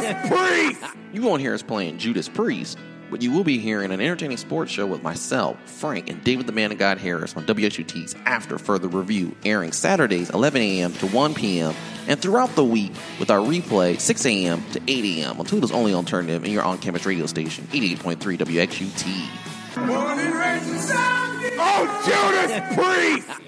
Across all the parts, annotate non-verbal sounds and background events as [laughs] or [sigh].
Judas [laughs] Priest! You won't hear us playing Judas Priest, but you will be hearing an entertaining sports show with myself, Frank, and David the Man of God Harris on WXUT's After Further Review, airing Saturdays 11 a.m. to 1 p.m. and throughout the week with our replay 6 a.m. to 8 a.m. on Toledo's only alternative and your on-campus radio station 88.3 WXUT. Oh, Judas Priest!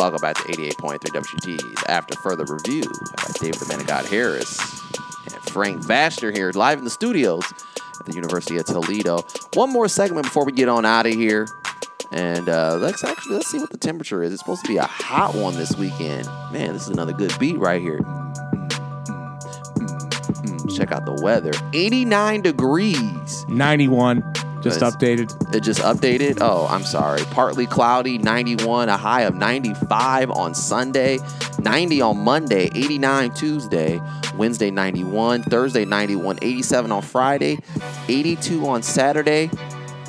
Welcome back to 88.3 WGT's After Further Review. I David the Man of God Harris and Frank Baxter here live in the studios at the University of Toledo. One more segment before we get on out of here. And uh, let's actually let's see what the temperature is. It's supposed to be a hot one this weekend. Man, this is another good beat right here. Mm, mm, mm, Check out the weather. 89 degrees. 91. Just updated. It just updated. Oh, I'm sorry. Partly cloudy, 91, a high of 95 on Sunday, 90 on Monday, 89 Tuesday, Wednesday 91, Thursday 91, 87 on Friday, 82 on Saturday.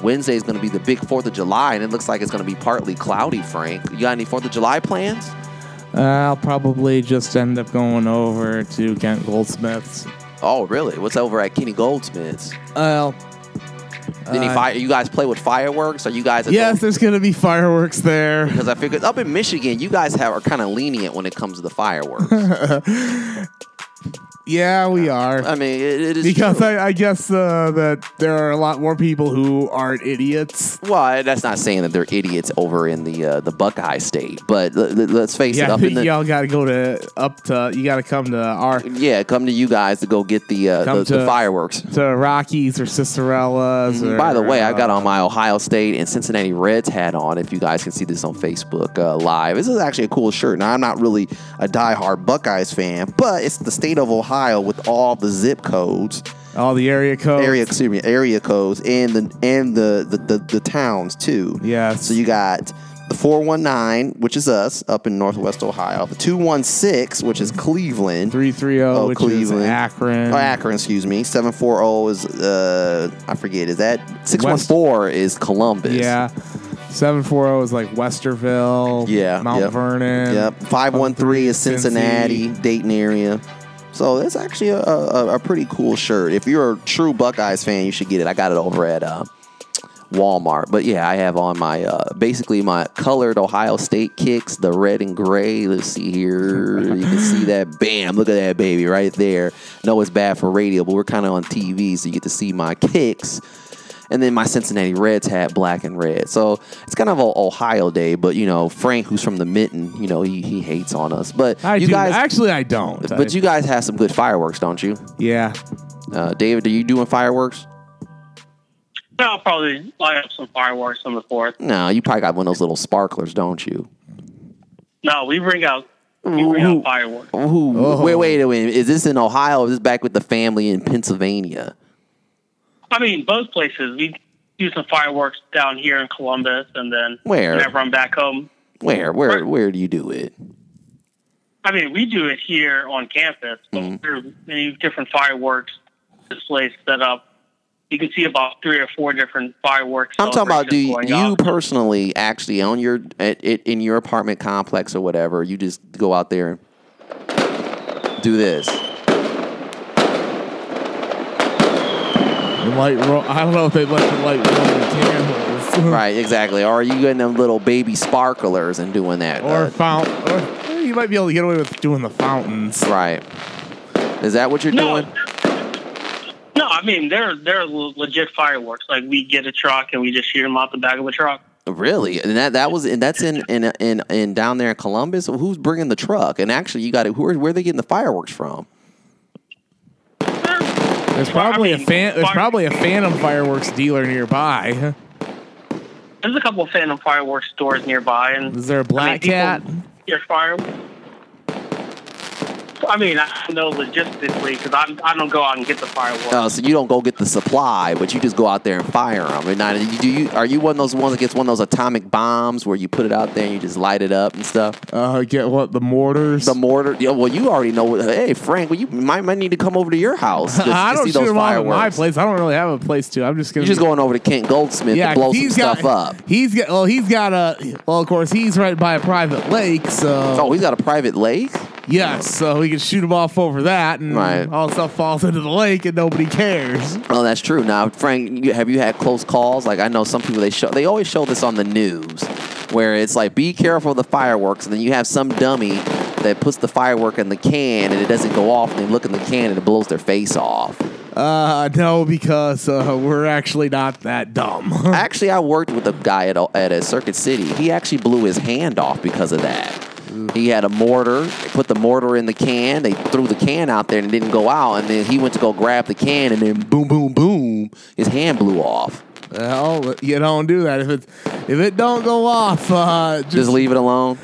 Wednesday is going to be the big 4th of July, and it looks like it's going to be partly cloudy, Frank. You got any 4th of July plans? Uh, I'll probably just end up going over to Kent Goldsmith's. Oh, really? What's over at Kenny Goldsmith's? Well, Any Uh, fire? You guys play with fireworks? Are you guys? yes, there's going to be fireworks there. Because I figured up in Michigan, you guys have are kind of lenient when it comes to the fireworks. [laughs] Yeah, we are. I mean, it, it is Because. I, I guess uh, that there are a lot more people who aren't idiots. well, that's not saying that they're idiots over in the uh, the Buckeye State, but l- l- let's face it, Yeah, I up in [laughs] the y'all got to go to up to. You got to come to our yeah, come to you guys to go get the uh, the, the fireworks. to Rockies or Cicerellas. Mm-hmm. By the way, I got uh, on my Ohio State and Cincinnati Reds hat on. If you guys can see this on Facebook uh, live, this is actually a cool shirt. Now, I'm not really a diehard Buckeyes fan, but it's the state of Ohio with all the zip codes. all the area codes. area excuse me area codes and the and the the, the, the towns too Yeah. so you got the 419 which is us up in northwest ohio the 216 which is cleveland three three zero, Oh, which Cleveland. is Akron. Oh, Akron, excuse me. 740 is, uh, I forget, is that 614 is Columbus. Yeah. Seven four zero is like Westerville. Yeah, Mount yep. Vernon. Yep. 513 is Cincinnati, Dayton area. So that's actually a, a, a pretty cool shirt. If you're a true Buckeyes fan, you should get it. I got it over at uh, Walmart. But yeah, I have on my uh, basically my colored Ohio State kicks, the red and gray. Let's see here. You can see that. [laughs] Bam! Look at that baby right there. No, it's bad for radio, but we're kind of on TV, so you get to see my kicks. And then my Cincinnati Reds hat, black and red. So it's kind of an Ohio day, but you know, Frank, who's from the Mitten, you know, he, he hates on us. But I you do. guys, Actually, I don't. but I- you guys have some good fireworks, don't you? Yeah. Uh, David, are you doing fireworks? No, I'll probably light up some fireworks on the fourth. No, you probably got one of those little sparklers, don't you? No, we bring out we bring Ooh. out fireworks. Ooh, Oh. Wait, wait a minute. Is this in Ohio or is this back with the family in Pennsylvania? I mean, both places. We do some fireworks down here in Columbus, and then Where? whenever I'm back home, Where, where, where do you do it? I mean, we do it here on campus. But Mm-hmm. there are many different fireworks displays set up. You can see about three or four different fireworks. I'm talking about do you, personally actually on your at, at, in your apartment complex or whatever? You just go out there and do this. And light ro- I don't know if they let the light Roman candles. Right, exactly. Or are you getting them little baby sparklers and doing that? or uh, fount. Or you might be able to get away with doing the fountains. right. Is that what you're No. doing? No, I I mean, they're they're legit fireworks. Like we get a truck and we just shoot them out the back of a truck. Really, and that that was and that's in in in, in down there in Columbus. Who's bringing the truck? And actually, you got it. who are, where are they getting the fireworks from? There's probably I mean, a fan. There's probably a Phantom fireworks dealer nearby. There's a couple of Phantom fireworks stores nearby, and Is there a Black Cat? Your fire. I mean, I know logistically because I I don't go out and get the fireworks. Oh, so you don't go get the supply, but you just go out there and fire them. And now, do you are you one of those ones that gets one of those atomic bombs where you put it out there and you just light it up and stuff? Uh, get what the mortars? The mortar. Yeah, well, you already know. Hey, Frank, well, you might might need to come over to your house just [laughs] I to don't see shoot those them fireworks. my place. I don't really have a place to. I'm just gonna. You're just going over to Kent Goldsmith yeah, to blow 'cause some he's stuff got, up. He's got. Well, he's got a. Well, of course, he's right by a private lake, so Oh, he's got a private lake. Yes, so we can shoot them off over that, and Right. all stuff falls [laughs] into the lake, and nobody cares. Oh, that's true. Now, Frank, you, have you had close calls? Like I know some people they show they always show this on the news, where it's like be careful of the fireworks, and then you have some dummy that puts the firework in the can and it doesn't go off, and they look in the can and it blows their face off. Uh, no, because uh, we're actually not that dumb. [laughs] Actually, I worked with a guy at a, at a Circuit City. He actually blew his hand off because of that. He had a mortar. They put the mortar in the can. They threw the can out there and it didn't go out. And then he went to go grab the can, and then boom, boom, boom, his hand blew off. well, you don't do that if it if it don't go off. Uh, just, Just leave it alone.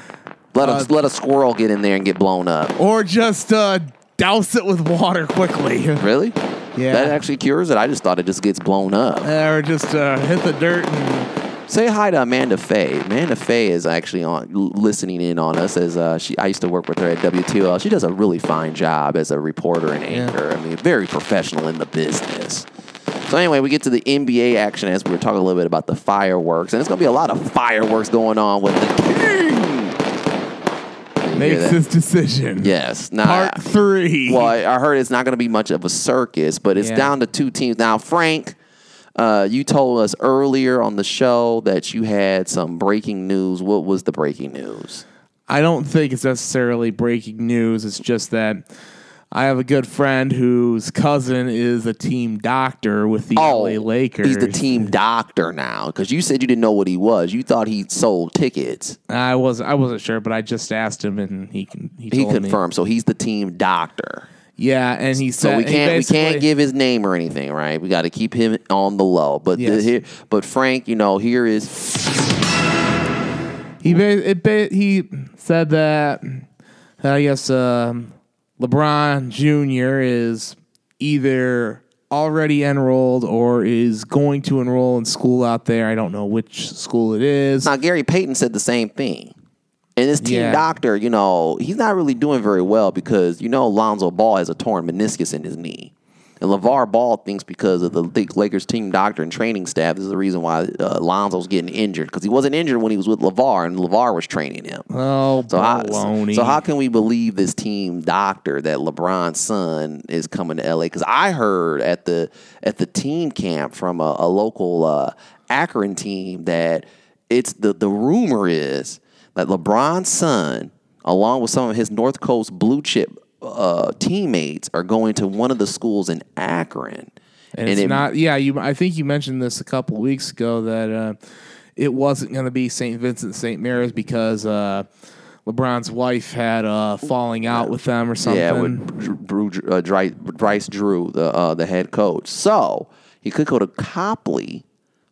Let a Uh, let a squirrel get in there and get blown up. or just uh, douse it with water quickly. [laughs] Really? Yeah. That actually cures it. I just thought it just gets blown up. or just uh, hit the dirt and Say hi to Amanda Faye. Amanda Faye is actually on listening in on us as uh, she. I used to work with her at WTL. She does a really fine job as a reporter and anchor. I mean, very professional in the business. So anyway, we get to the NBA action as we were talking a little bit about the fireworks, and it's going to be a lot of fireworks going on with the king. Makes his decision. Yes. Now, Part three. well, I I heard it's not going to be much of a circus, but it's Yeah. down to two teams. Now, Frank, uh, you told us earlier on the show that you had some breaking news. What was the breaking news? I don't think it's necessarily breaking news. It's just that I have a good friend whose cousin is a team doctor with the LA Lakers. Oh, he's the team doctor now because you said you didn't know what he was. You thought he sold tickets. I was I wasn't sure, but I just asked him and he can he, He told me. confirmed, so he's the team doctor. Yeah, and he said So we can't we can't give his name or anything, right? We got to keep him on the low. But the, here, but Frank, you know, here is He it he said that I guess um, LeBron Jr. is either already enrolled or is going to enroll in school out there. I don't know which school it is. Now, Gary Payton said the same thing. And this team Yeah. doctor, you know, he's not really doing very well because, you know, Lonzo Ball has a torn meniscus in his knee. And LeVar Ball thinks because of the Lakers team doctor and training staff, this is the reason why uh, Lonzo's getting injured because he wasn't injured when he was with LeVar and LeVar was training him. oh, So how, so how can we believe this team doctor that LeBron's son is coming to LA? Because I heard at the at the team camp from a, a local uh, Akron team that it's the the rumor is that LeBron's son, along with some of his North Coast blue chip uh, teammates, are going to one of the schools in Akron. And it's it- not. Yeah, you. I think you mentioned this a couple of weeks ago that uh, it wasn't going to be St. Vincent St. Mary's because uh, LeBron's wife had a falling out with them or something. Yeah, with Drew, uh, Bryce Drew, the uh, the head coach. So he could go to Copley,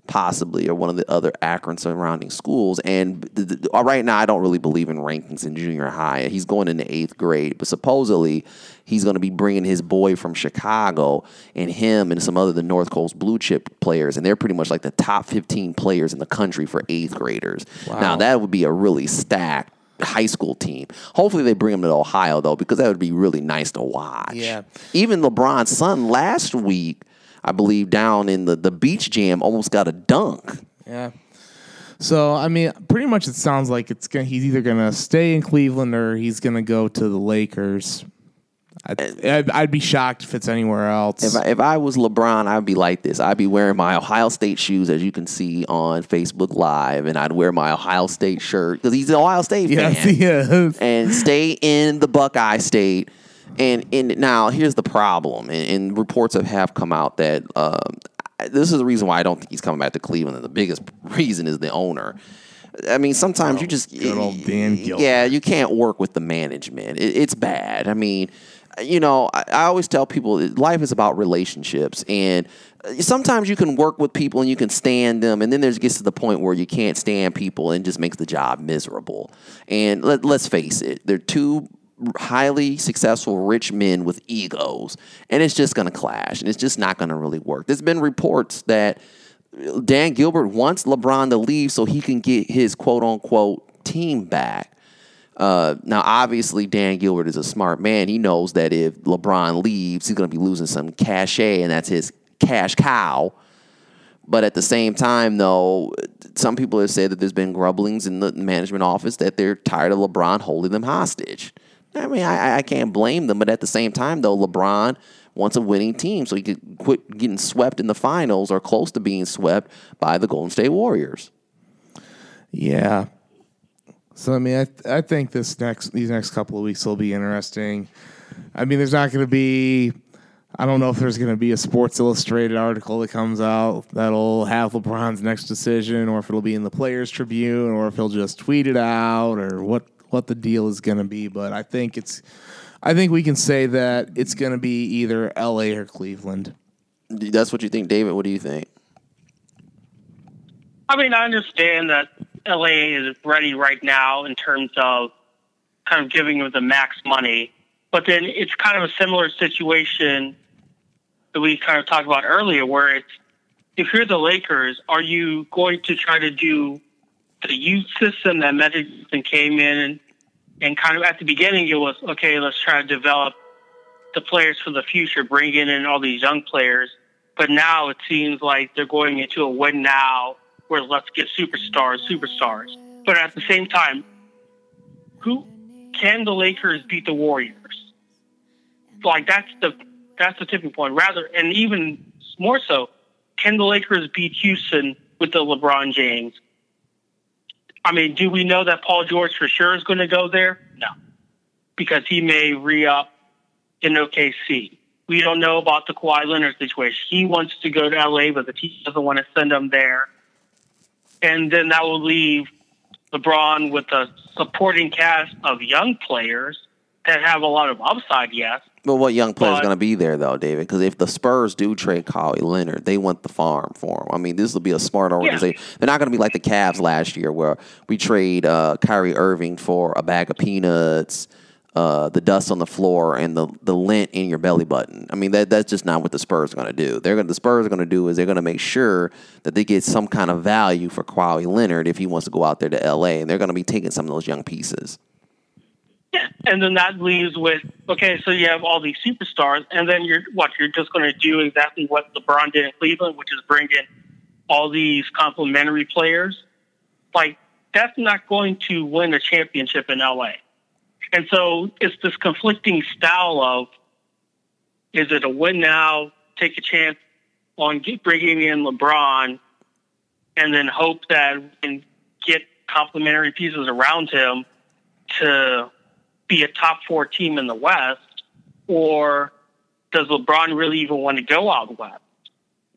possibly, or one of the other Akron surrounding schools. And th- th- right now, I don't really believe in rankings in junior high. He's going into eighth grade, but supposedly he's going to be bringing his boy from Chicago and him and some other the North Coast blue chip players, and they're pretty much like the top fifteen players in the country for eighth graders. Now that would be a really stacked high school team. Hopefully they bring him to Ohio though, because that would be really nice to watch. Yeah. Even LeBron's son last week, I believe, down in the, the beach jam almost got a dunk. Yeah. So I mean, pretty much it sounds like it's gonna. He's either gonna stay in Cleveland or he's gonna go to the Lakers. I'd, I'd, I'd be shocked if it's anywhere else. If I, if I was LeBron, I'd be like this. I'd be wearing my Ohio State shoes, as you can see on Facebook Live, and I'd wear my Ohio State shirt because he's an Ohio State yes, he is. and stay in the Buckeye State And and now here's the problem, and, and reports have, have come out that um, this is the reason why I don't think he's coming back to Cleveland. And the biggest [laughs] reason is the owner. I mean, sometimes you just good old Dan yeah, you can't work with the management. It, it's bad. I mean, you know, I, I always tell people life is about relationships, and uh, sometimes you can work with people and you can stand them, and then there's gets to the point where you can't stand people and just makes the job miserable. And let, let's face it, they're two highly successful rich men with egos, and it's just going to clash, and it's just not going to really work. There's been reports that Dan Gilbert wants LeBron to leave so he can get his quote unquote team back. Uh, now, obviously, Dan Gilbert is a smart man. He knows that if LeBron leaves, he's going to be losing some cachet, and that's his cash cow. But at the same time, though, some people have said that there's been grumblings in the management office that they're tired of LeBron holding them hostage. I mean, I, I can't blame them, but at the same time, though, LeBron wants a winning team so he could quit getting swept in the finals or close to being swept by the Golden State Warriors. Yeah. So I mean, I th- I think this next these next couple of weeks will be interesting. I mean, there's not going to be. I don't know if there's going to be a Sports Illustrated article that comes out that'll have LeBron's next decision, or if it'll be in the Players Tribune, or if he'll just tweet it out, or what what the deal is going to be. But I think it's, I think we can say that it's going to be either L.A. or Cleveland. That's what you think, David. What do you think? I mean, I understand that LA is ready right now in terms of kind of giving them the max money, but then it's kind of a similar situation that we kind of talked about earlier, where it's if you're the Lakers, are you going to try to do the youth system that Johnson came in and, and kind of at the beginning it was okay, let's try to develop the players for the future, bringing in all these young players. But now it seems like they're going into a win now where let's get superstars, superstars. But at the same time, who can the Lakers beat the Warriors? Like that's the that's the tipping point. Rather, and even more so, can the Lakers beat Houston with the LeBron James? I mean, do we know that Paul George for sure is going to go there? No, because he may re up in OKC. We don't know about the Kawhi Leonard situation. He wants to go to LA, but the team doesn't want to send him there and then that will leave LeBron with a supporting cast of young players that have a lot of upside. Yes, But what young player's But- going to be there, though, David? Because if the Spurs do trade Kawhi Leonard, they want the farm for him. I mean, this will be a smart organization. They're not going to be like the Cavs last year, where we trade uh, Kyrie Irving for a bag of peanuts, uh, the dust on the floor, and the, the lint in your belly button. I mean, that that's just not what the Spurs are going to do. They're going the Spurs are going to do is they're going to make sure that they get some kind of value for Kawhi Leonard if he wants to go out there to L.A. And they're going to be taking some of those young pieces. [laughs] And then that leaves with okay, so you have all these superstars, and then you're what you're just going to do exactly what LeBron did in Cleveland, which is bring in all these complementary players. Like that's not going to win a championship in LA. And so it's this conflicting style of is it a win now, take a chance on bringing in LeBron, and then hope that we can get complementary pieces around him to be a top four team in the West, or does LeBron really even want to go out west?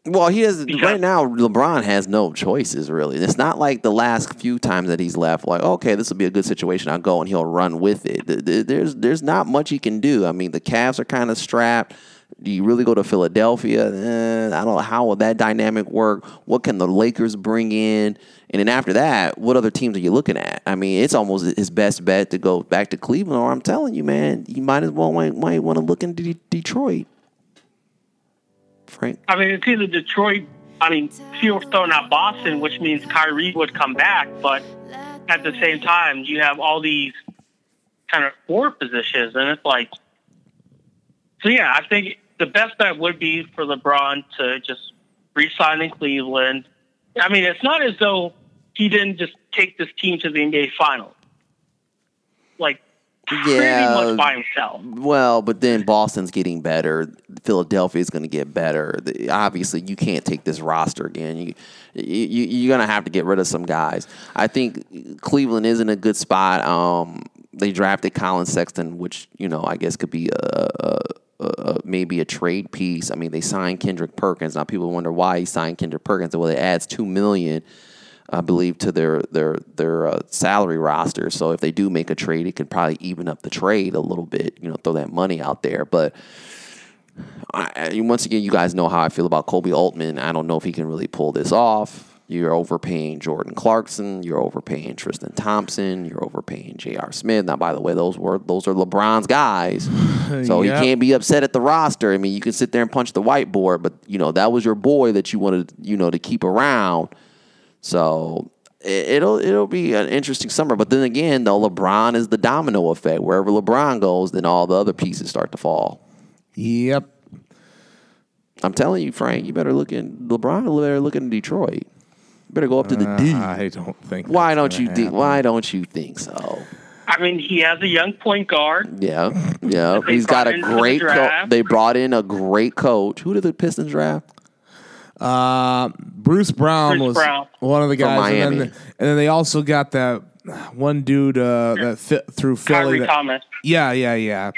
Well, he has Because- right now. LeBron has no choices really. It's not like the last few times that he's left. Like, okay, this will be a good situation. I'll go and he'll run with it. Th- th- There's there's not much he can do. I mean, the Cavs are kind of strapped. Do you really go to Philadelphia? Eh, I don't know how will that dynamic work. What can the Lakers bring in? And then after that, what other teams are you looking at? I mean, it's almost his best bet to go back to Cleveland. Or I'm telling you, man, you might as well might, might want to look into De- Detroit. Frank. I mean, it's either Detroit. I mean, are throwing out Boston, which means Kyrie would come back, but at the same time, you have all these kind of four positions, and it's like, so yeah, I think the best bet would be for LeBron to just re-sign in Cleveland. I mean, it's not as though he didn't just take this team to the NBA Finals, like pretty much by himself. Well, but then Boston's getting better. Philadelphia is going to get better. The- Obviously, you can't take this roster again. You, you you're going to have to get rid of some guys. I think Cleveland is in a good spot. Um, they drafted Colin Sexton, which you know I guess could be a, a, maybe a trade piece. I mean, they signed Kendrick Perkins. Now people wonder why he signed Kendrick Perkins. Well, it adds two million, I believe, to their their their uh, salary roster. So if they do make a trade, it could probably even up the trade a little bit. You know, throw that money out there, but. I- once again, you guys know how I feel about Koby Altman. I don't know if he can really pull this off. You're overpaying Jordan Clarkson. You're overpaying Tristan Thompson. You're overpaying J.R. Smith. Now, by the way, those were those are LeBron's guys, [laughs] so Yep. he can't be upset at the roster. I mean, you can sit there and punch the whiteboard, but you know that was your boy that you wanted, you know, to keep around. So it- it'll it'll be an interesting summer. But then again, though, LeBron is the domino effect. Wherever LeBron goes, then all the other pieces start to fall. Yep. I'm telling you, Frank, you better look in LeBron. Better look in Detroit. You better go up to the D. I don't think. Why don't you think? happen. Why don't you think so? I mean, he has a young point guard. Yeah, [laughs] yeah. He's got a in for the great. Co- they brought in a great coach. Who did the Pistons draft? Uh, Bruce Brown Bruce was Brown. one of the From guys, and Miami. then, and then they also got that one dude uh, that fit through Philly. Khyri that- Thomas. yeah, yeah, yeah.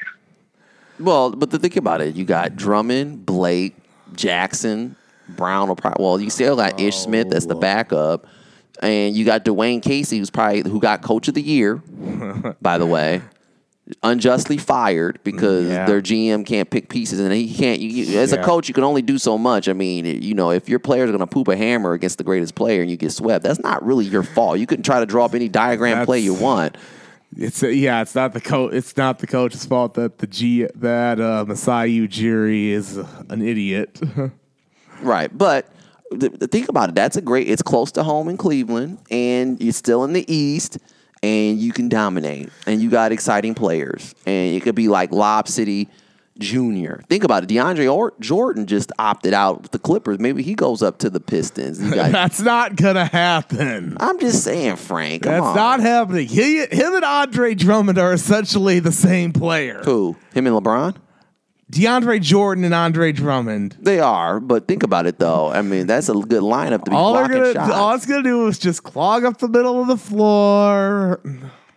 Well, but the, think about it, you got Drummond, Blake, Jackson, Brown. Will probably, well, you still got Ish Smith as the backup, and you got Dwane Casey, who's probably who got Coach of the Year, [laughs] by the way, unjustly fired because Yeah. their GM can't pick pieces, and he can't. You, you- as a Yeah. coach, you can only do so much. I mean, you know, if your players are going to poop a hammer against the greatest player and you get swept, that's not really your fault. You can try to draw up any diagram play you That's- want. It's yeah, it's not the coach. It's not the coach's fault that the G that uh, Masai Ujiri is an idiot. [laughs] Right, but th- th- think about it. That's a great. It's close to home in Cleveland, and you're still in the East, and you can dominate, and you got exciting players, and it could be like Lob City Junior. Think about it. DeAndre or- Jordan just opted out with the Clippers. Maybe he goes up to the Pistons. Got- [laughs] That's not gonna happen. I'm just saying, Frank. Come That's on. not happening. He, him and Andre Drummond are essentially the same player. who him and LeBron. DeAndre Jordan and Andre Drummond. They are, but think about it though. I mean, that's a good lineup to be All they're blocking gonna, shots. all it's gonna do is just clog up the middle of the floor.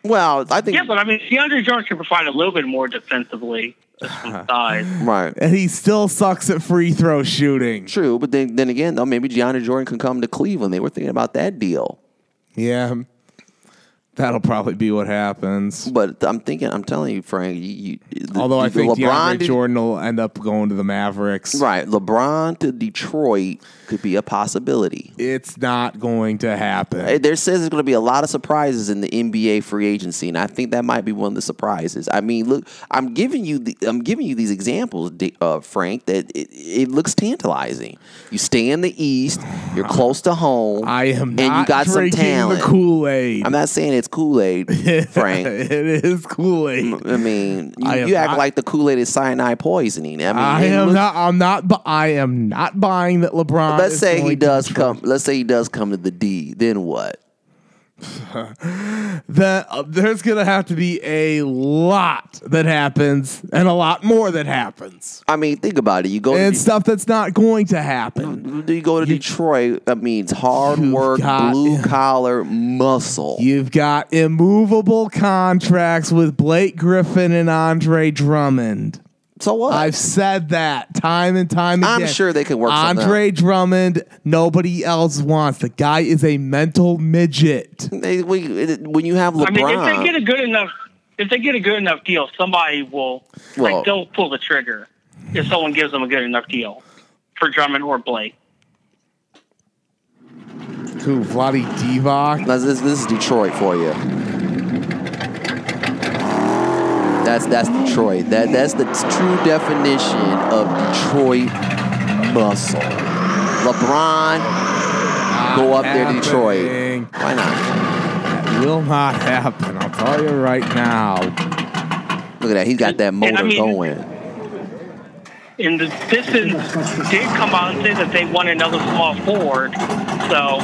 well, I think Yeah, but I mean, DeAndre Jordan can provide a little bit more defensively, just [laughs] size. right. and he still sucks at free throw shooting. True, but then then again, though, maybe DeAndre Jordan can come to Cleveland. They were thinking about that deal. Yeah, that'll probably be what happens. But I'm thinking, I'm telling you, Frank. You, you, the- Although I think DeAndre to- Jordan will end up going to the Mavericks. right? LeBron to Detroit could be a possibility. It's not going to happen. There says there's going to be a lot of surprises in the NBA free agency, and I think that might be one of the surprises. I mean, look, I'm giving you, the, I'm giving you these examples, uh, Frank, that it, it looks tantalizing. You stay in the East, you're close to home, I am and you got some talent. Kool Aid. I'm not saying it's Kool Aid, [laughs] Frank. it is Kool Aid. I mean, you, I you act not- like the Kool Aid is cyanide poisoning. I mean, I am looks- not. I'm not. bu- I am not buying that LeBron. Let's say he does come. Let's say he does come to the D. Then what? [laughs] That uh, there's gonna have to be a lot that happens, and a lot more that happens, I mean, think about it. You go. and to stuff that's not going to happen. Do you go to Detroit? That means hard work, blue [laughs] collar, muscle. You've got immovable contracts with Blake Griffin and Andre Drummond. So what? I've said that time and time again. I'm sure they can work something Andre Drummond, nobody else wants. The guy is a mental midget. They- we- it- when you have LeBron, I mean, if they get a good enough, if they get a good enough deal, somebody will Well- like they'll pull the trigger if someone gives them a good enough deal for Drummond or Blake. Who, Vlade Divac? Now, this, this is Detroit for you. That's that's Detroit. That that's the true definition of Detroit muscle. LeBron, go up there Detroit. Why not? Will not happen. I'll tell you right now. Look at that. He's got that And I motor mean- going. And the Pistons did come out and say that they want another small forward. So,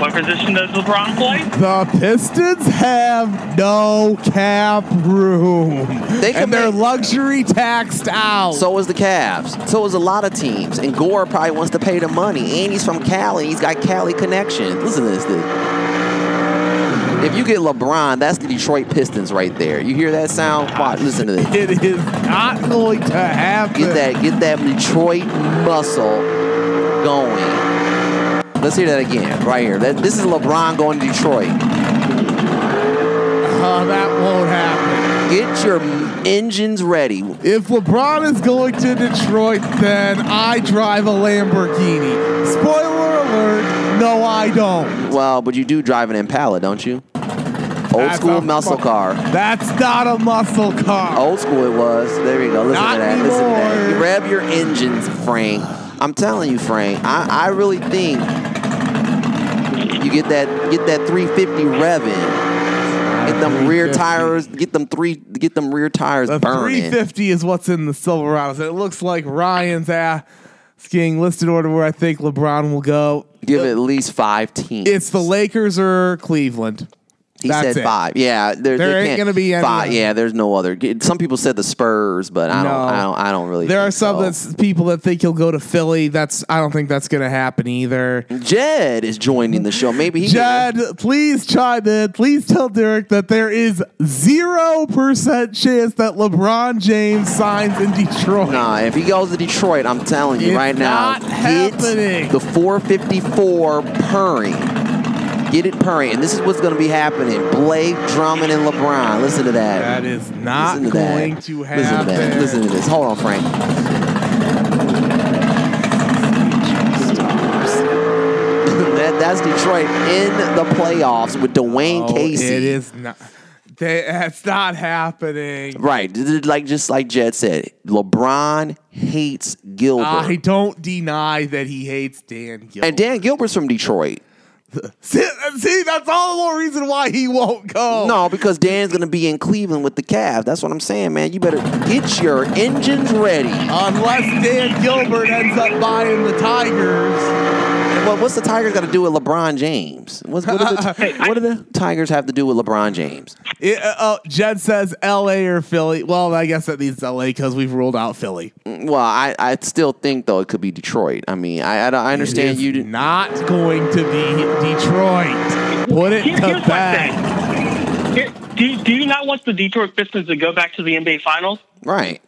what position does LeBron play? The Pistons have no cap room. They can and they're make- luxury taxed out. So is the Cavs. So is a lot of teams. And Gore probably wants to pay the money. And he's from Cali. He's got Cali connections. Listen to this. Dude. If you get LeBron, that's the Detroit Pistons right there. You hear that sound? Watch, listen to this. It is not going to happen. Get that, get that Detroit muscle going. Let's hear that again, right here. That, this is LeBron going to Detroit. Oh, that won't happen. Get your engines ready. If LeBron is going to Detroit, then I drive a Lamborghini. Spoiler alert, no, I don't. Well, but you do drive an Impala, don't you? Old That's school muscle car. That's not a muscle car. Old school it was. There you go. Listen Not to that. Listen to that. Grab your engines, Frank. I'm telling you, Frank. I, I really think you get that get that 350 revving. Get them rear tires. Get them three. Get them rear tires The burning. 350 is what's in the Silverados. It looks like Ryan's asking listed order where I think LeBron will go. Give it at least five teams. It's the Lakers or Cleveland. He That's said it. five. Yeah, there, There ain't gonna be any five. other. Yeah, there's no other. Some people said the Spurs, but I don't. I don't. I don't really. There are think some so. that's people that think he'll go to Philly. That's I don't think that's going to happen either. Jed is joining the show. Maybe he. Jed, please chime in. Please tell Derek that there is zero percent chance that LeBron James signs in Detroit. Nah, if he goes to Detroit, I'm telling you It's right now, not happening. the 454 purring. Get it purring. And this is what's going to be happening. Blake, Drummond, and LeBron. Listen to that. That is not Listen to that. going to Listen to happen. that. Listen to this. Hold on, Frank. [laughs] that, that's Detroit in the playoffs with Dwane Oh, Casey. It is not. That's not happening. Right. Like just like Jed said, LeBron hates Gilbert. I don't deny that he hates Dan Gilbert. and Dan Gilbert's from Detroit. [laughs] see, see, that's all the more reason why he won't go. No, because Dan's gonna be in Cleveland with the Cavs. That's what I'm saying, man. You better get your engines ready. Unless Dan Gilbert ends up buying the Tigers. Well, what's the Tigers got to do with LeBron James? What's, what, do the, [laughs] what do the Tigers have to do with LeBron James? It, uh, oh, Jed says L.A. or Philly. Well, I guess that means L.A. because we've ruled out Philly. Well, I, I still think though it could be Detroit. I mean, I I, I understand It is you. Did, not going to be Detroit. Put it Here- to here's my bed. thing. Here, do, do you not want the Detroit Pistons to go back to the NBA Finals? right,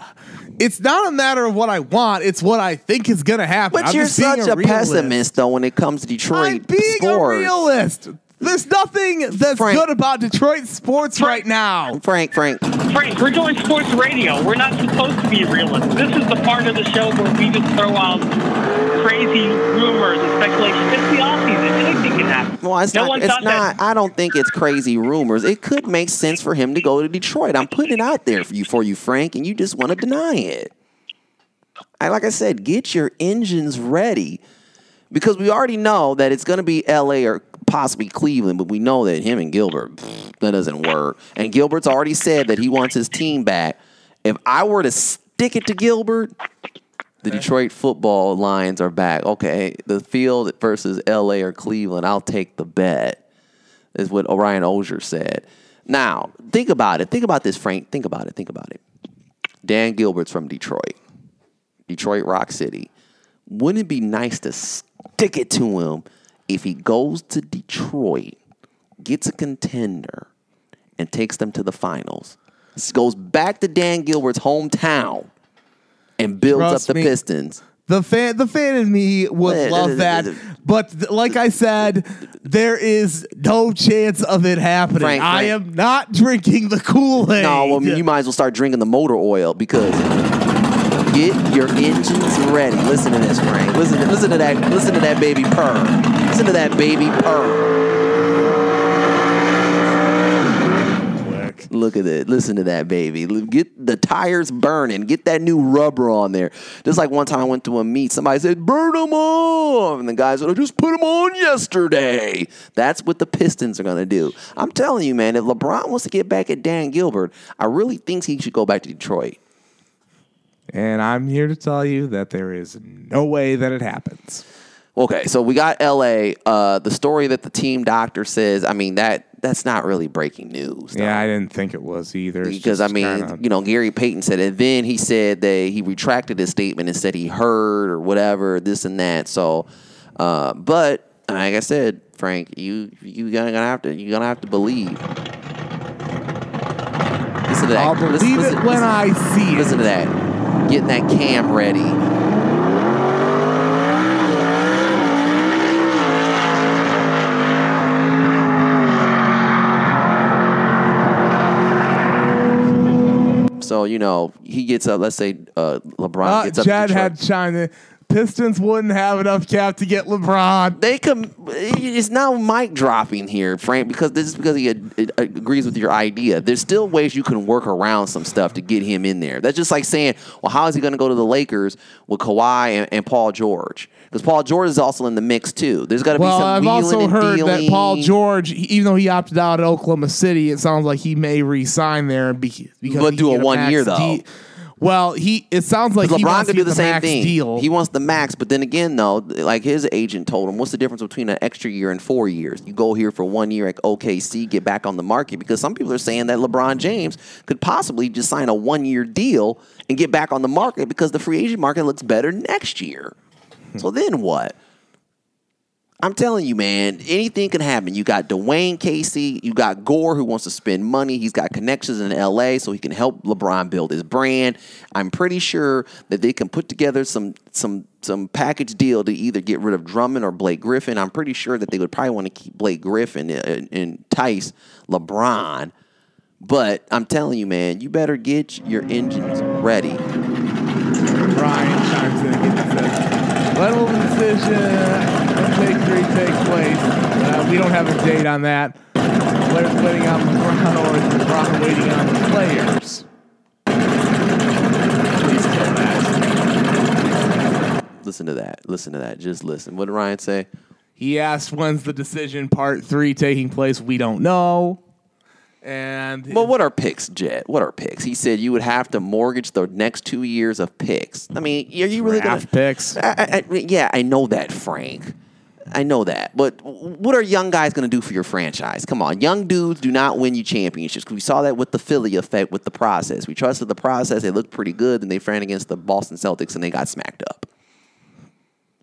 It's not a matter of what I want; it's what I think is going to happen. but I'm you're just such a, realist. pessimist though when it comes to Detroit I'm being sports. a realist. There's nothing that's Frank. good about Detroit sports right now. Frank, Frank, Frank, we're doing sports radio. We're not supposed to be realists. This is the part of the show where we just throw out crazy rumors and speculation. It's the offseason. Anything can happen. Well, it's no not. one It's not. that. I don't think it's crazy rumors. It could make sense for him to go to Detroit. I'm putting it out there for you, for you, Frank, and you just want to deny it. I like I said, get your engines ready because we already know that it's going to be L.A. or possibly Cleveland, but we know that him and Gilbert that doesn't work. And Gilbert's already said that he wants his team back. If I were to stick it to Gilbert, the Detroit football Lions are back. Okay, the field versus LA or Cleveland, I'll take the bet, is what Orion Ozier said. Now, think about it. Think about this, Frank. Think about it. Think about it. Dan Gilbert's from Detroit, Detroit Rock City. Wouldn't it be nice to stick it to him if he goes to Detroit, gets a contender, and takes them to the finals? Goes back to Dan Gilbert's hometown and builds Trust up the me. Pistons. The fan, the fan in me would love [laughs] that, but th- like I said, there is no chance of it happening. Frank, I Frank. am not drinking the Kool Aid. No, well, you might as well start drinking the motor oil because get your engines ready. Listen to this, Frank. Listen, to, listen to that. Listen to that baby purr. Listen to that baby purr. Look at it. Listen to that baby. Get the tires burning. Get that new rubber on there. Just like one time I went to a meet, somebody said, "Burn them on," and the guy said, "I just put them on yesterday." That's what the Pistons are gonna do. I'm telling you, man. If LeBron wants to get back at Dan Gilbert, I really think he should go back to Detroit. and I'm here to tell you that there is no way that it happens. Okay, so we got LA. Uh, the story that the team doctor says, I mean that that's not really breaking news. though. Yeah, I didn't think it was either. It's because I mean, kinda- you know, Gary Payton said, and then he said that he retracted his statement and said he heard or whatever, this and that. So, uh, but like I said, Frank, you you gonna, gonna have to you gonna have to believe. Listen to that. I'll believe Listen- it listen- when listen- I see it. Listen to that. Getting that cam ready. So you know he gets up. Let's say uh, LeBron Uh, gets up. to Jed Detroit. had chimed in. Pistons wouldn't have enough cap to get LeBron. they come. It's now mic dropping here, Frank, because this is because he ad- it agrees with your idea. There's still ways you can work around some stuff to get him in there. That's just like saying, well, how is he going to go to the Lakers with Kawhi and, and Paul George? Because Paul George is also in the mix too. There's got to be Well, some I've also heard dealing. that Paul George, even though he opted out at Oklahoma City, it sounds like he may re-sign there and be, because But he do a one year, though. Well, he it sounds like he LeBron wants could to do get the same max thing. deal. He wants the max, but then again, though, like his agent told him, what's the difference between an extra year and four years? You go here for one year at OKC, get back on the market because some people are saying that LeBron James could possibly just sign a one year deal and get back on the market because the free agent market looks better next year. Hmm. so then what? I'm telling you, man, anything can happen. You got Dwane Casey, you got Gore who wants to spend money. He's got connections in LA so he can help LeBron build his brand. I'm pretty sure that they can put together some some some package deal to either get rid of Drummond or Blake Griffin. I'm pretty sure that they would probably want to keep Blake Griffin and, entice LeBron. But I'm telling you, man, you better get your engines ready. Ryan chimes in and says, "When will the decision take three take place? Uh, we don't have a date on that. Players waiting on LeBron or is LeBron waiting on the players?" Please kill that. Listen to that. Listen to that. Just listen. What did Ryan say? He asked, "When's the decision part three taking place?" We don't know. And Well, what are picks, Jed? What are picks? He said you would have to mortgage the next two years of picks. I mean, are you really gonna? draft picks? I, I, I- yeah, I know that, Frank. I know that. But what are young guys going to do for your franchise? Come on, young dudes do not win you championships. We saw that with the Philly effect with the process. We trusted the process. They looked pretty good, and they ran against the Boston Celtics, and they got smacked up.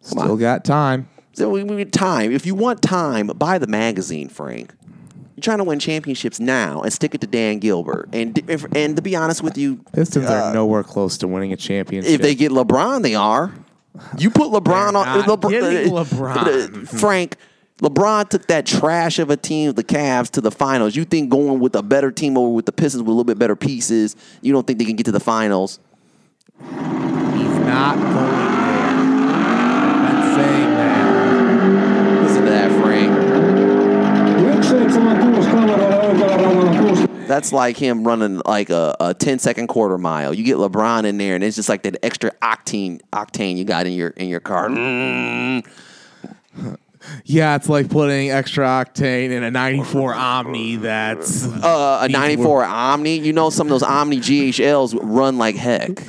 Come Still on. got time. So we need time. If you want time, buy the magazine, Frank. You're trying to win championships now and stick it to Dan Gilbert. And if, and to be honest with you, Pistons are uh, nowhere close to winning a championship. if they get LeBron, they are. You put LeBron on LeBron, uh, LeBron. uh, Frank. LeBron took that trash of a team, the Cavs, to the finals. You think going with a better team over with the Pistons with a little bit better pieces, you don't think they can get to the finals? He's not going there. I'm saying that. Listen to that, Frank. That's like him running like a, a 10 second quarter mile. You get LeBron in there, and it's just like that extra octane octane you got in your in your car. Mm. [laughs] Yeah, it's like putting extra octane in a 94 Omni that's Uh, a [laughs] 94 Omni. You know some of those Omni GHLs run like heck.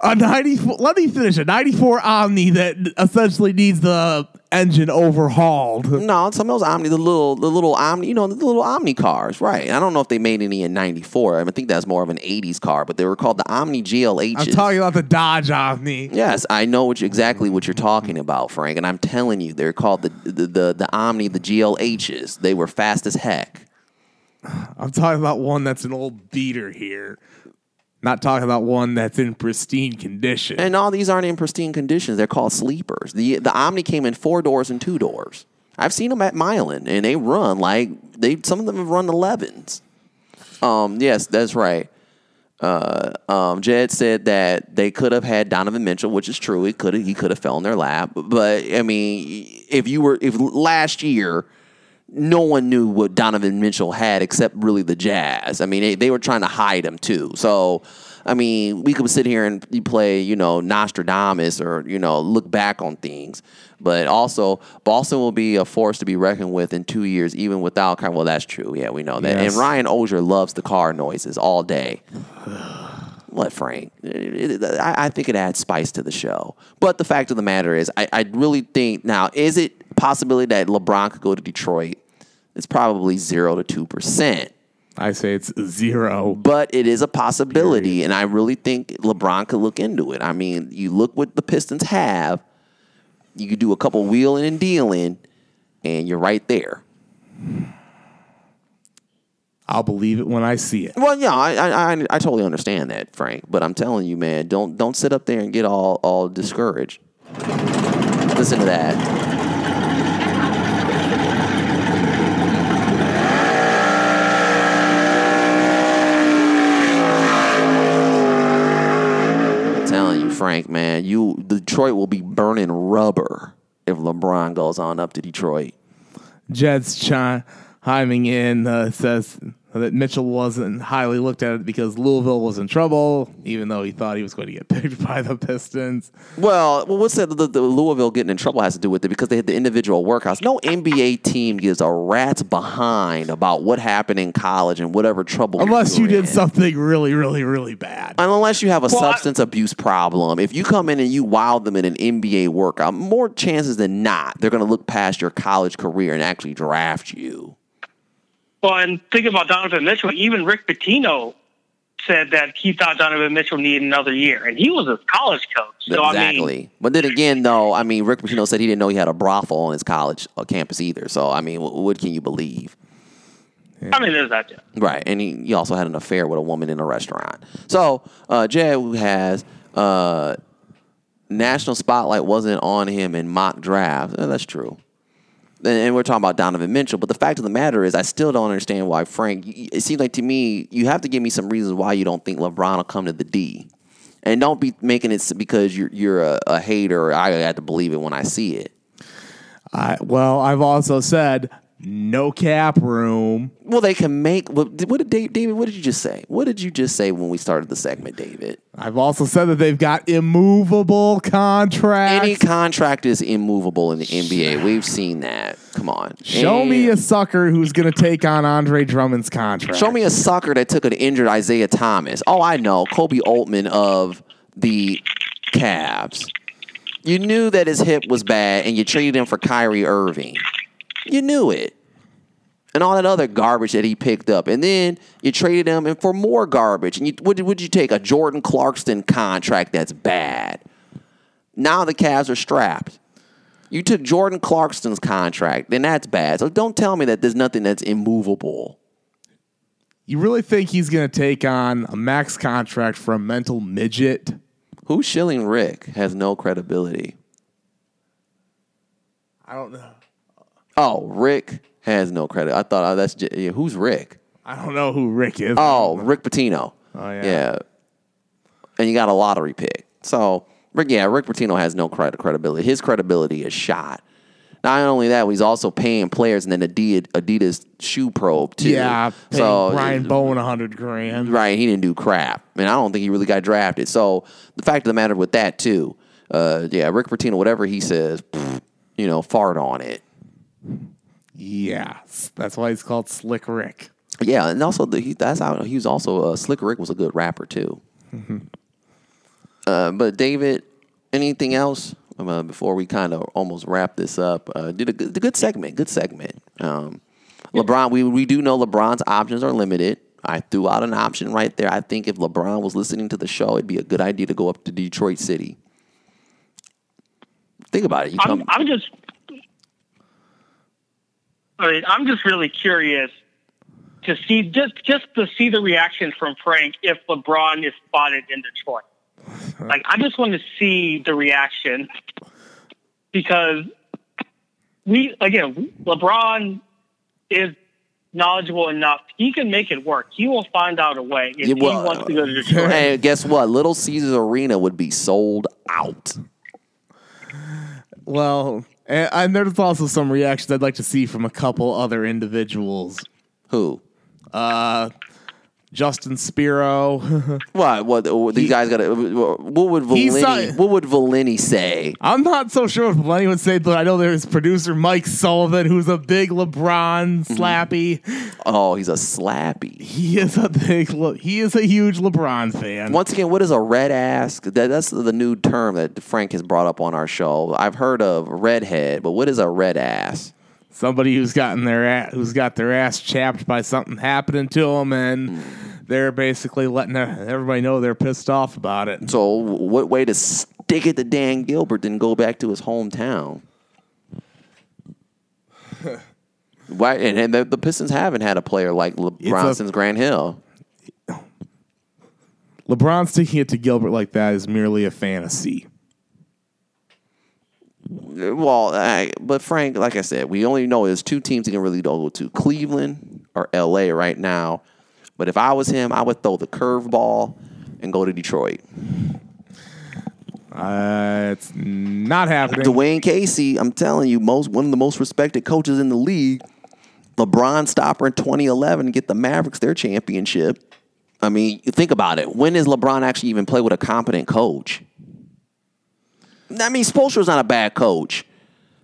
a 94 let me finish a 94 Omni that essentially needs the engine overhauled. No, some of those Omni, the little the little Omni, you know, the little Omni cars, right? I don't know if they made any in 94. I think that's more of an 80s car, but they were called the Omni GLHs. I'm talking about the Dodge Omni. Yes, I know what you, exactly what you're talking about, Frank, and I'm telling you, they're called the the the, the Omni, the GLHs. They were fast as heck. I'm talking about one that's an old beater here. Not talking about one that's in pristine condition. And all these aren't in pristine conditions. They're called sleepers. The the Omni came in four doors and two doors. I've seen them at Milan, and they run like they. Some of them have run 11s. Um, yes, that's right. Uh, um, Jed said that they could have had Donovan Mitchell, which is true. He could have he could have fell in their lap. But I mean, if you were if last year, no one knew what Donovan Mitchell had except really the Jazz. I mean, they, they were trying to hide him too. So. I mean, we could sit here and you play, you know, Nostradamus or, you know, look back on things. But also, Boston will be a force to be reckoned with in two years, even without. Well, that's true. Yeah, we know that. Yes. And Ryan Ozier loves the car noises all day. [sighs] What, Frank? I, I think it adds spice to the show. But the fact of the matter is, I, I really think now, is it possibility that LeBron could go to Detroit? It's probably zero to two percent I say it's zero. but it is a possibility, and I really think LeBron could look into it. I mean, you look what the Pistons have. You could do a couple wheeling and dealing, and you're right there. I'll believe it when I see it. Well, yeah, I, I I I totally understand that, Frank. But I'm telling you, man, don't don't sit up there and get all all discouraged. Listen to that. Frank, man, you Detroit will be burning rubber if LeBron goes on up to Detroit. Jed's chi- chiming in uh, says that Mitchell wasn't highly looked at because Louisville was in trouble, even though he thought he was going to get [laughs] picked by the Pistons. Well, well, what's that? The, the Louisville getting in trouble has to do with it because they had the individual workouts. No NBA team gives a rat's behind about what happened in college and whatever trouble. Unless you were did in. something really, really, really bad. Unless you have a Well, I- substance abuse problem, if you come in and you wow them in an NBA workout, more chances than not they're going to look past your college career and actually draft you. Well, and thinking about Donovan Mitchell, even Rick Pitino said that he thought Donovan Mitchell needed another year, and he was a college coach. So exactly. I mean, but then again, though, I mean, Rick Pitino said he didn't know he had a brothel on his college uh, campus either. So I mean, wh- what can you believe? I mean, there's that. Too. Right, and he, he also had an affair with a woman in a restaurant. So uh, Jed who has uh, national spotlight wasn't on him in mock drafts. Eh, that's true. And- we're talking about Donovan Mitchell, but the fact of the matter is, I still don't understand why Frank. It seems like to me, you have to give me some reasons why you don't think LeBron will come to the D, and don't be making it because you're you're a, a hater. I have to believe it when I see it. I, well, I've also said no cap room. Well, they can make. What did David? What did you just say? What did you just say when we started the segment, David? I've also said that they've got immovable contracts. Any contract is immovable in the NBA. We've seen that. Come on. Show me a sucker who's going to take on Andre Drummond's contract. show me a sucker that took an injured Isaiah Thomas. Oh, I know. Koby Altman of the Cavs. You knew that his hip was bad and you traded him for Kyrie Irving. You knew it. And all that other garbage that he picked up. And then you traded him and for more garbage. And you what would you take? A Jordan Clarkson contract that's bad. Now the Cavs are strapped. You took Jordan Clarkson's contract, then that's bad. So don't tell me that there's nothing that's immovable. You really think he's going to take on a max contract for a mental midget? Who's shilling Rick has no credibility. I don't know. Oh, Rick has no credit. I thought oh, that's J- yeah, who's Rick? I don't know who Rick is. Oh, Rick Pitino. Oh, yeah. yeah. And you got a lottery pick. So Rick, yeah, Rick Pitino has no credit credibility. His credibility is shot. Not only that, he's also paying players and then Adidas, Adidas shoe probe too. yeah. paying so Brian Bowen a hundred grand. Right, he didn't do crap, and I don't think he really got drafted. So the fact of the matter with that too, uh, yeah, Rick Pitino, whatever he says, pfft, you know, fart on it. Yeah, that's why he's called Slick Rick. Yeah, and also the, he, that's how he was also uh, Slick Rick was a good rapper too. uh, but David, anything else uh, before we kind of almost wrap this up? Uh, did a good, a good segment, good segment. Um, LeBron, we we do know LeBron's options are limited. I threw out an option right there. I think if LeBron was listening to the show, it'd be a good idea to go up to Detroit City. Think about it. You I'm, come, I'm just, I mean, I'm just really curious to see just just to see the reaction from Frank if LeBron is spotted in Detroit. Like, I just want to see the reaction because we again, LeBron is knowledgeable enough; he can make it work. He will find out a way if Yeah, he wants to go to [laughs] Detroit. hey, guess what? Little Caesars Arena would be sold out. Well, and, and there's also some reactions I'd like to see from a couple other individuals. Who? Uh, Justin Spiro. [laughs] What? What? these guys got? What would Valini? What would Valini say? I'm not so sure what Lenny would say, but I know there's producer Mike Sullivan, who's a big LeBron mm-hmm. slappy. Oh, he's a slappy. He is a big, he is a huge LeBron fan. Once again, what is a red ass? That, that's the new term that Frank has brought up on our show. I've heard of redhead, but what is a red ass? Somebody who's gotten their ass, who's got their ass chapped by something happening to them, and they're basically letting everybody know they're pissed off about it. So, what way to stick it to Dan Gilbert than go back to his hometown? [laughs] Why? And, and the, the Pistons haven't had a player like LeBron since Grant Hill. LeBron sticking it to Gilbert like that is merely a fantasy. Well, I, but Frank, like I said, we only know there's two teams he can really go to: Cleveland or L.A. right now. But if I was him, I would throw the curveball and go to Detroit. Uh, it's not happening. Dwane Casey, I'm telling you, most one of the most respected coaches in the league. LeBron stopper in 2011 get the Mavericks their championship. I mean, you think about it. When does LeBron actually even play with a competent coach? I mean, Spoelstra's not a bad coach,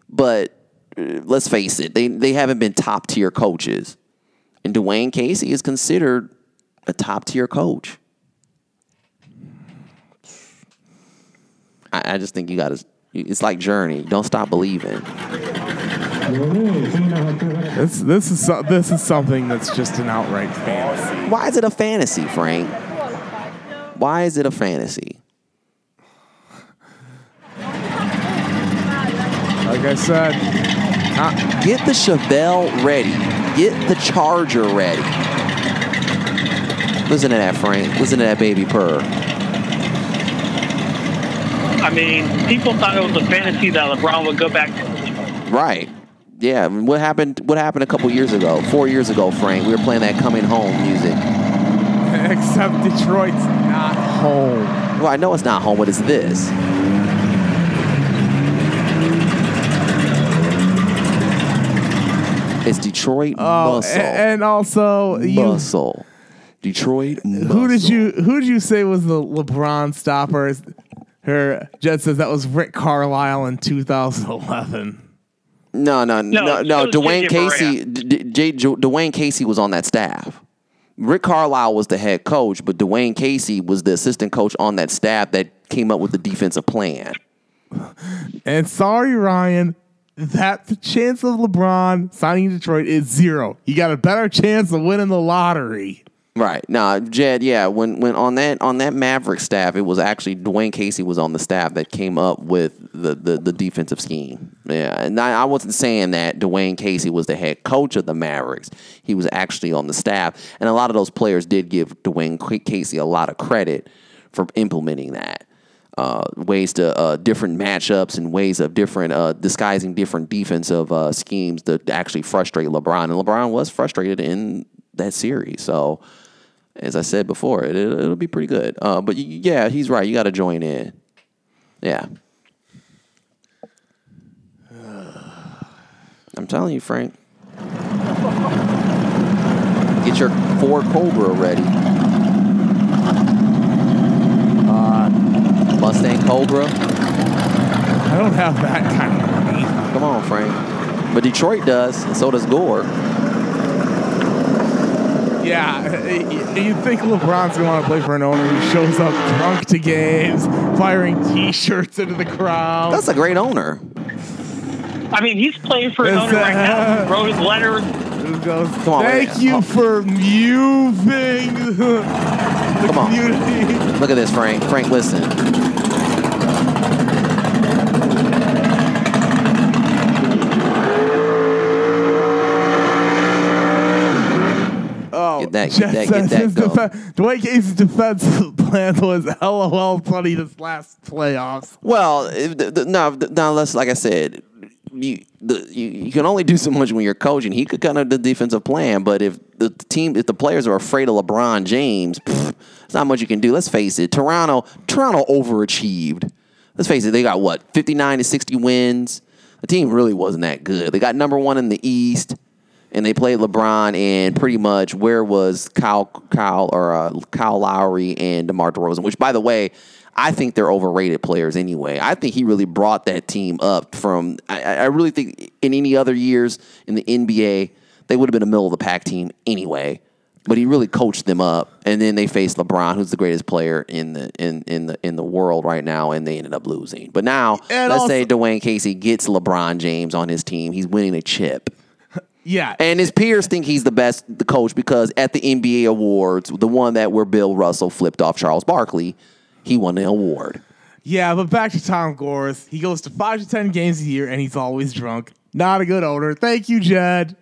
but uh, let's face it, they they haven't been top tier coaches, and Dwane Casey is considered a top tier coach. I, I just think you got to. It's like Journey. Don't stop believing. This this is so, this is something that's just an outright fantasy. Why is it a fantasy, Frank? Why is it a fantasy? Like I said, Get the Chevelle ready. Get the Charger ready. Listen to that, Frank. Listen to that baby purr. I mean, people thought it was a fantasy that LeBron would go back to Right. Yeah. I mean, What happened? What happened a couple years ago? Four years ago, Frank. We were playing that coming home music. [laughs] except Detroit's not home. Well, I know it's not home, but it's this. It's Detroit Oh, muscle. and also you. muscle. Detroit muscle. Who did you who did you say was the LeBron stopper? Her Jed says that was Rick Carlisle in 2011. No, no, no, no. No, Dwane J.J. Casey. D- D- J- J- Dwane Casey was on that staff. Rick Carlisle was the head coach, but Dwane Casey was the assistant coach on that staff that came up with the defensive plan. And sorry, Ryan, that the chance of LeBron signing Detroit is zero. You got a better chance of winning the lottery. Right. Now, Jed, yeah, when when on that on that Maverick staff, it was actually Dwane Casey was on the staff that came up with the the, the defensive scheme. Yeah, and I, I wasn't saying that Dwane Casey was the head coach of the Mavericks. He was actually on the staff, and a lot of those players did give Dwane Casey a lot of credit for implementing that. Uh, ways to uh, different matchups and ways of different uh, disguising different defensive uh, schemes to actually frustrate LeBron. And LeBron was frustrated in that series. So, as I said before, it, it'll be pretty good. Uh, but yeah, he's right. You got to join in. Yeah. [sighs] I'm telling you, Frank. Get your four Cobra ready. Mustang Cobra. I don't have that kind of money. Come on, Frank. But Detroit does, and so does Gore. Yeah, you think LeBron's gonna want to play for an owner who shows up drunk to games, firing T-shirts into the crowd? That's a great owner. I mean, he's playing for an Is owner right now. that- He wrote his letter. Who goes, Come on, Thank wait. you for moving [laughs] the Come on. community. Look at this, Frank. Frank, listen. Oh, Get that- get that- get that going. Dwight Casey's defensive [laughs] plan was LOL funny this last playoffs. Well, if the, the, no, the, now let's like I said, you, the, you you can only do so much when you're coaching. He could kind of the defensive plan, but if the team, if the players are afraid of LeBron James, pff, there's not much you can do. Let's face it, Toronto, Toronto overachieved. Let's face it, they got what 59 to 60 wins. The team really wasn't that good. They got number one in the East. And they played LeBron, and pretty much where was Kyle, Kyle or uh, Kyle Lowry and DeMar DeRozan? Which, by the way, I think they're overrated players anyway. I think he really brought that team up from. I, I really think in any other years in the NBA, they would have been a middle of the pack team anyway. But he really coached them up, and then they faced LeBron, who's the greatest player in the in in the in the world right now, and they ended up losing. But now, And let's also- say Dwane Casey gets LeBron James on his team, he's winning a chip. Yeah, And his peers think he's the best the coach because at the NBA awards, the one that where Bill Russell flipped off Charles Barkley, he won the award. yeah, but back to Tom Gores. He goes to five to ten games a year, and he's always drunk Not a good owner. Thank you, Jed.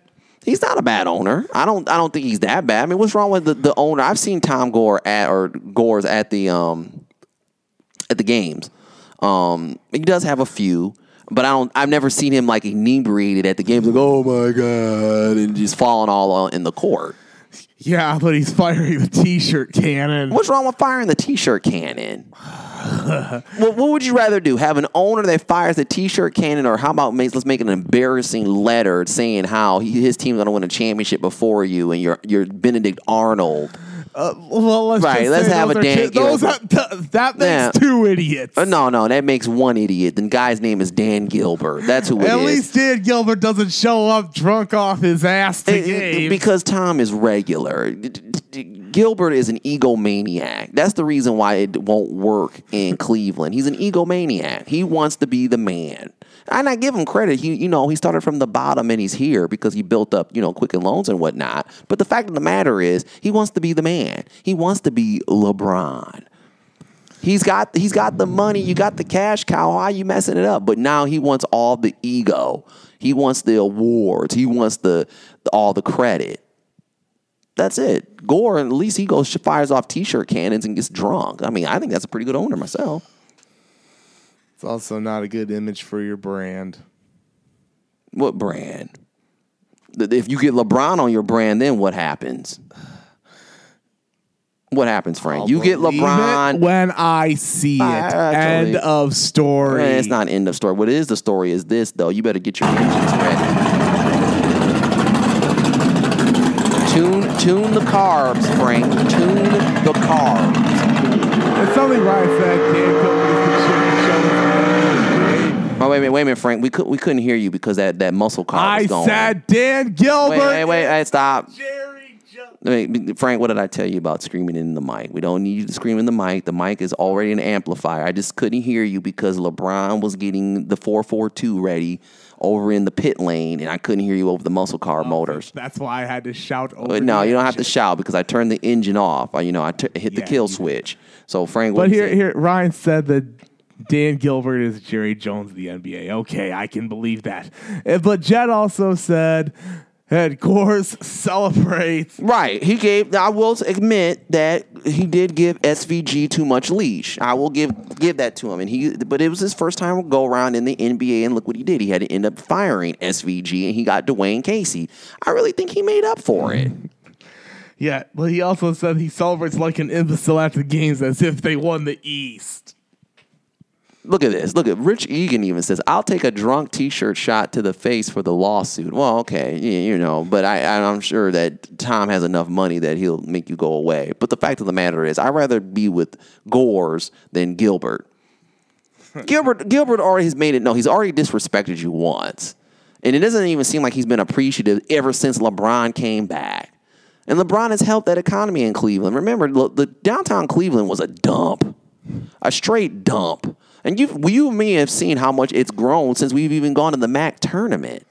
He's not a bad owner. I don't. I don't think he's that bad. I mean, what's wrong with the, the owner? I've seen Tom Gore at or Gore's at the um at the games. Um, he does have a few, but I don't. I've never seen him like inebriated at the games, like oh my god, and just falling all in the court. Yeah, but he's firing the t-shirt cannon. What's wrong with firing the t-shirt cannon? [sighs] what, what would you rather do? Have an owner that fires the t-shirt cannon, or how about let's make an embarrassing letter saying how he, his team's going to win a championship before you, and you're you're Benedict Arnold. Uh, well, let's Right, let's have a ki- those are- th- that makes Yeah. two idiots. Uh, no, no, that makes one idiot. The guy's name is Dan Gilbert. That's who it is. At least Dan Gilbert doesn't show up drunk off his ass to It- it- because Tom is regular. Gilbert is an egomaniac. That's the reason why it won't work in [laughs] Cleveland. He's an egomaniac. He wants to be the man. And I give him credit. He, you know, he started from the bottom and he's here because he built up, you know, Quicken Loans and whatnot. But the fact of the matter is, he wants to be the man. He wants to be LeBron. He's got he's got the money, you got the cash cow. Why are you messing it up? But now he wants all the ego. He wants the awards. He wants the all the credit. That's it. Gore, at least he goes fires off t-shirt cannons and gets drunk. I mean, I think that's a pretty good owner myself. it's also not a good image for your brand. What brand? If you get LeBron on your brand, then what happens? What happens, Frank? you get LeBron. when I see it. Actually- End of story. Eh, It's not end of story. What is the story is this though. You better get your engines ready. Tune the carbs, Frank. Tune the carbs. It's something Ryan said. Dan Gilbert is the. Oh wait a minute, wait a minute, Frank. We could we couldn't hear you because that, that muscle car I was going. said Dan Gilbert. wait, wait, wait, hey, stop. Jerry Jones. Wait, Frank, what did I tell you about screaming in the mic? We don't need you to scream in the mic. The mic is already an amplifier. I just couldn't hear you because LeBron was getting the 442 ready over in the pit lane, and I couldn't hear you over the muscle car motors. That's why I had to shout over. But no, you don't have to shout because I turned the engine off. Uh, You know, I t- hit the kill switch. So Frank, But here, here, Ryan said that Dan Gilbert is Jerry Jones of the NBA. Okay, I can believe that. Uh, But Jed also said that Gores [laughs] celebrates. Right. He gave. I will admit that he did give SVG too much leash. I will give give that to him. And he, but it was his first time go around in the NBA, and look what he did. He had to end up firing SVG, and he got Dwane Casey. I really think he made up for it. Yeah, but he also said he celebrates like an imbecile after the games as if they won the East. Look at this. Look at Rich Egan even says, "I'll take a drunk T-shirt shot to the face for the lawsuit." Well, okay, you, you know, but I, I'm sure that Tom has enough money that he'll make you go away. But the fact of the matter is, I'd rather be with Gores than Gilbert. [laughs] Gilbert Gilbert already has made it. No, he's already disrespected you once, and it doesn't even seem like he's been appreciative ever since LeBron came back. And LeBron has helped that economy in Cleveland. Remember, the downtown Cleveland was a dump, a straight dump. And you, you and me have seen how much it's grown since we've even gone to the MAC tournament.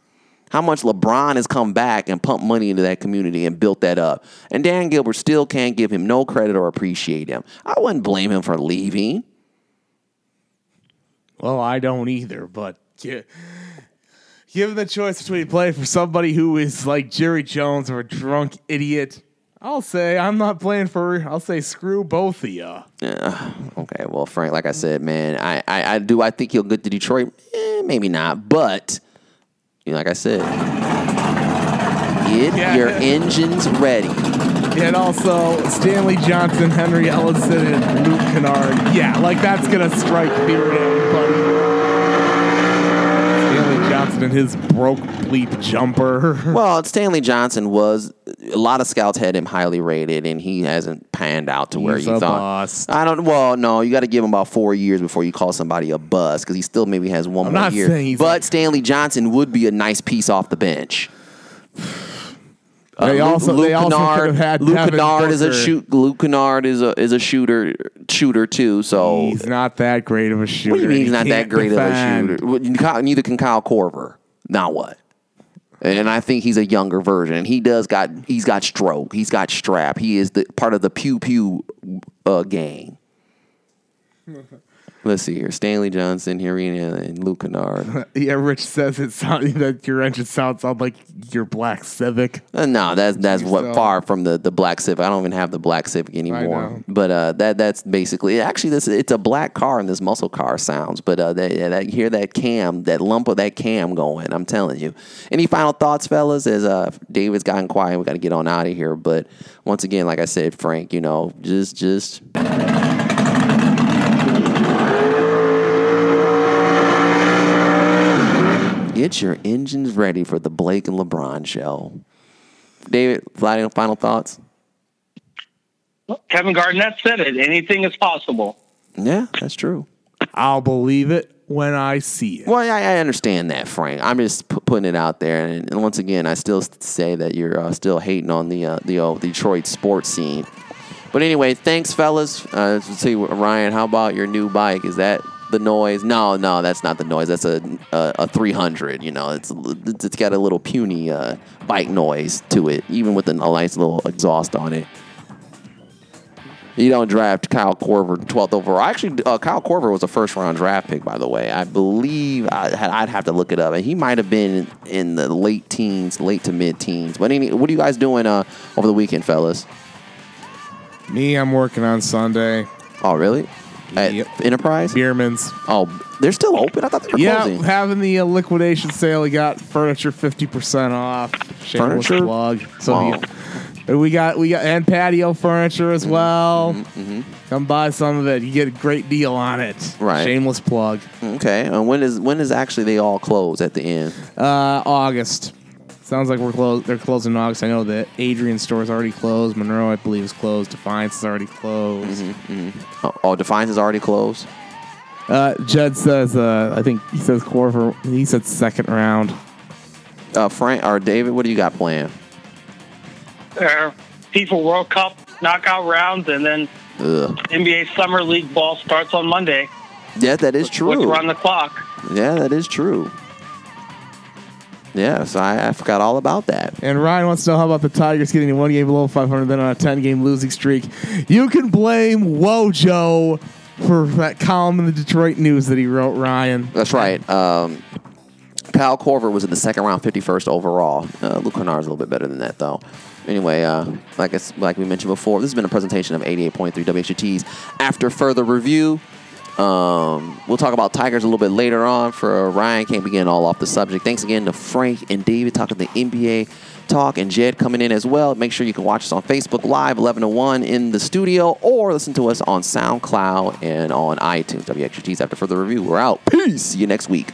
How much LeBron has come back and pumped money into that community and built that up. And Dan Gilbert still can't give him no credit or appreciate him. I wouldn't blame him for leaving. Well, I don't either, but gi- given the choice between playing for somebody who is like Jerry Jones or a drunk idiot, I'll say I'm not playing for. I'll say screw both of you. Yeah. Okay. Well, Frank, like I said, man, I, I, I do. I think he'll get to Detroit. Eh, maybe not. But, you know, like I said, get Yeah. your engines ready. And also Stanley Johnson, Henry Ellenson, and Luke Kennard. Yeah, like that's gonna strike fear in everybody. Johnson and his broke bleep jumper. [laughs] Well, Stanley Johnson was a lot of scouts had him highly rated, and he hasn't panned out to where He's you a thought. bust. I don't. Well, no, you got to give him about four years before you call somebody a bust because he still maybe has one I'm more not year. saying he's but Stanley Johnson would be a nice piece off the bench. Uh, They Luke- also- Luke they also Kennard, could have had Luke Devin Kennard is a shoot. Luke Kennard is a is a shooter shooter too. So He's not that great of a shooter. what do you mean he's not that great defend. of a shooter? Well, you ca- Neither can Kyle Korver. Now what? And I think he's a younger version. He does got he's got stroke. He's got strap. He is the part of the pew pew uh, gang. [laughs] Let's see here. Stanley Johnson, Hirina, and Luke Kennard. [laughs] Yeah, Rich says it sounds [laughs] that your engine sounds like your black Civic. Uh, no, that's that's what So- far from the, the black Civic. I don't even have the black Civic anymore. But uh, that that's basically actually this it's a black car and this muscle car sounds. But uh, that, yeah, that hear that cam, that lump of that cam going. I'm telling you. Any final thoughts, fellas? As uh, David's gotten quiet, we got to get on out of here. But once again, like I said, Frank, you know, just just Get your engines ready for the Blake and LeBron show. David, final final thoughts? Kevin Garnett said it. Anything is possible. Yeah, that's true. I'll believe it when I see it. Well, I, I understand that, Frank. I'm just pu- putting it out there, and, and once again, I still say that you're uh, still hating on the uh, the old Detroit sports scene. But anyway, thanks, fellas. Uh, let's see, Ryan, how about your new bike? Is that the noise? No, no, that's not the noise. That's a a, a 300. You know, it's it's got a little puny uh, bike noise to it, even with a nice little exhaust on it. You don't draft Kyle Korver 12th overall. Actually, uh, Kyle Korver was a first round draft pick, by the way. I believe I, I'd have to look it up. And he might have been in the late teens, late to mid teens. But any, what are you guys doing uh, over the weekend, fellas? Me, I'm working on Sunday. Oh, really? At Yep. Enterprise? Beerman's. Oh, they're still open? I thought they were Yeah, closing. having the uh, liquidation sale. We got furniture 50% off. Shameless Furniture? plug. So Wow. you- we got we got and patio furniture as Mm-hmm. well. Come buy some of it. You get a great deal on it. Right. Shameless plug. Okay. And when is when is actually they all close at the end? Uh, August. Sounds like we're closed. They're closed in August. I know that Adrian is already closed. Monroe, I believe, is closed. Defiance is already closed. Oh, oh Defiance is already closed? Uh, Judd says. Uh, I think he says Korver. He said second round. Uh, Frank or David, what do you got planned? Uh, FIFA World Cup knockout rounds, and then Ugh. NBA Summer League ball starts on Monday. Yeah, that is Look true. around the clock. Yeah, that is true. Yeah, so I, I forgot all about that. And Ryan wants to know how about the Tigers getting a one game below 500, then on a 10 game losing streak. You can blame Wojo for that column in the Detroit News that he wrote, Ryan. That's right. Um, Kyle Korver was in the second round, 51st overall. Uh, Luke Kennard's a little bit better than that, though. Anyway, uh, like, it's, like we mentioned before, this has been a presentation of 88.3 WXUT's. After further review, um, we'll talk about Tigers a little bit later on. For Ryan, can't begin all off the subject. Thanks again to Frank and David talking the NBA talk and Jed coming in as well. Make sure you can watch us on Facebook Live 11 to 1 in the studio or listen to us on SoundCloud and on iTunes. WXUT's After Further Review. We're out. Peace. See you next week.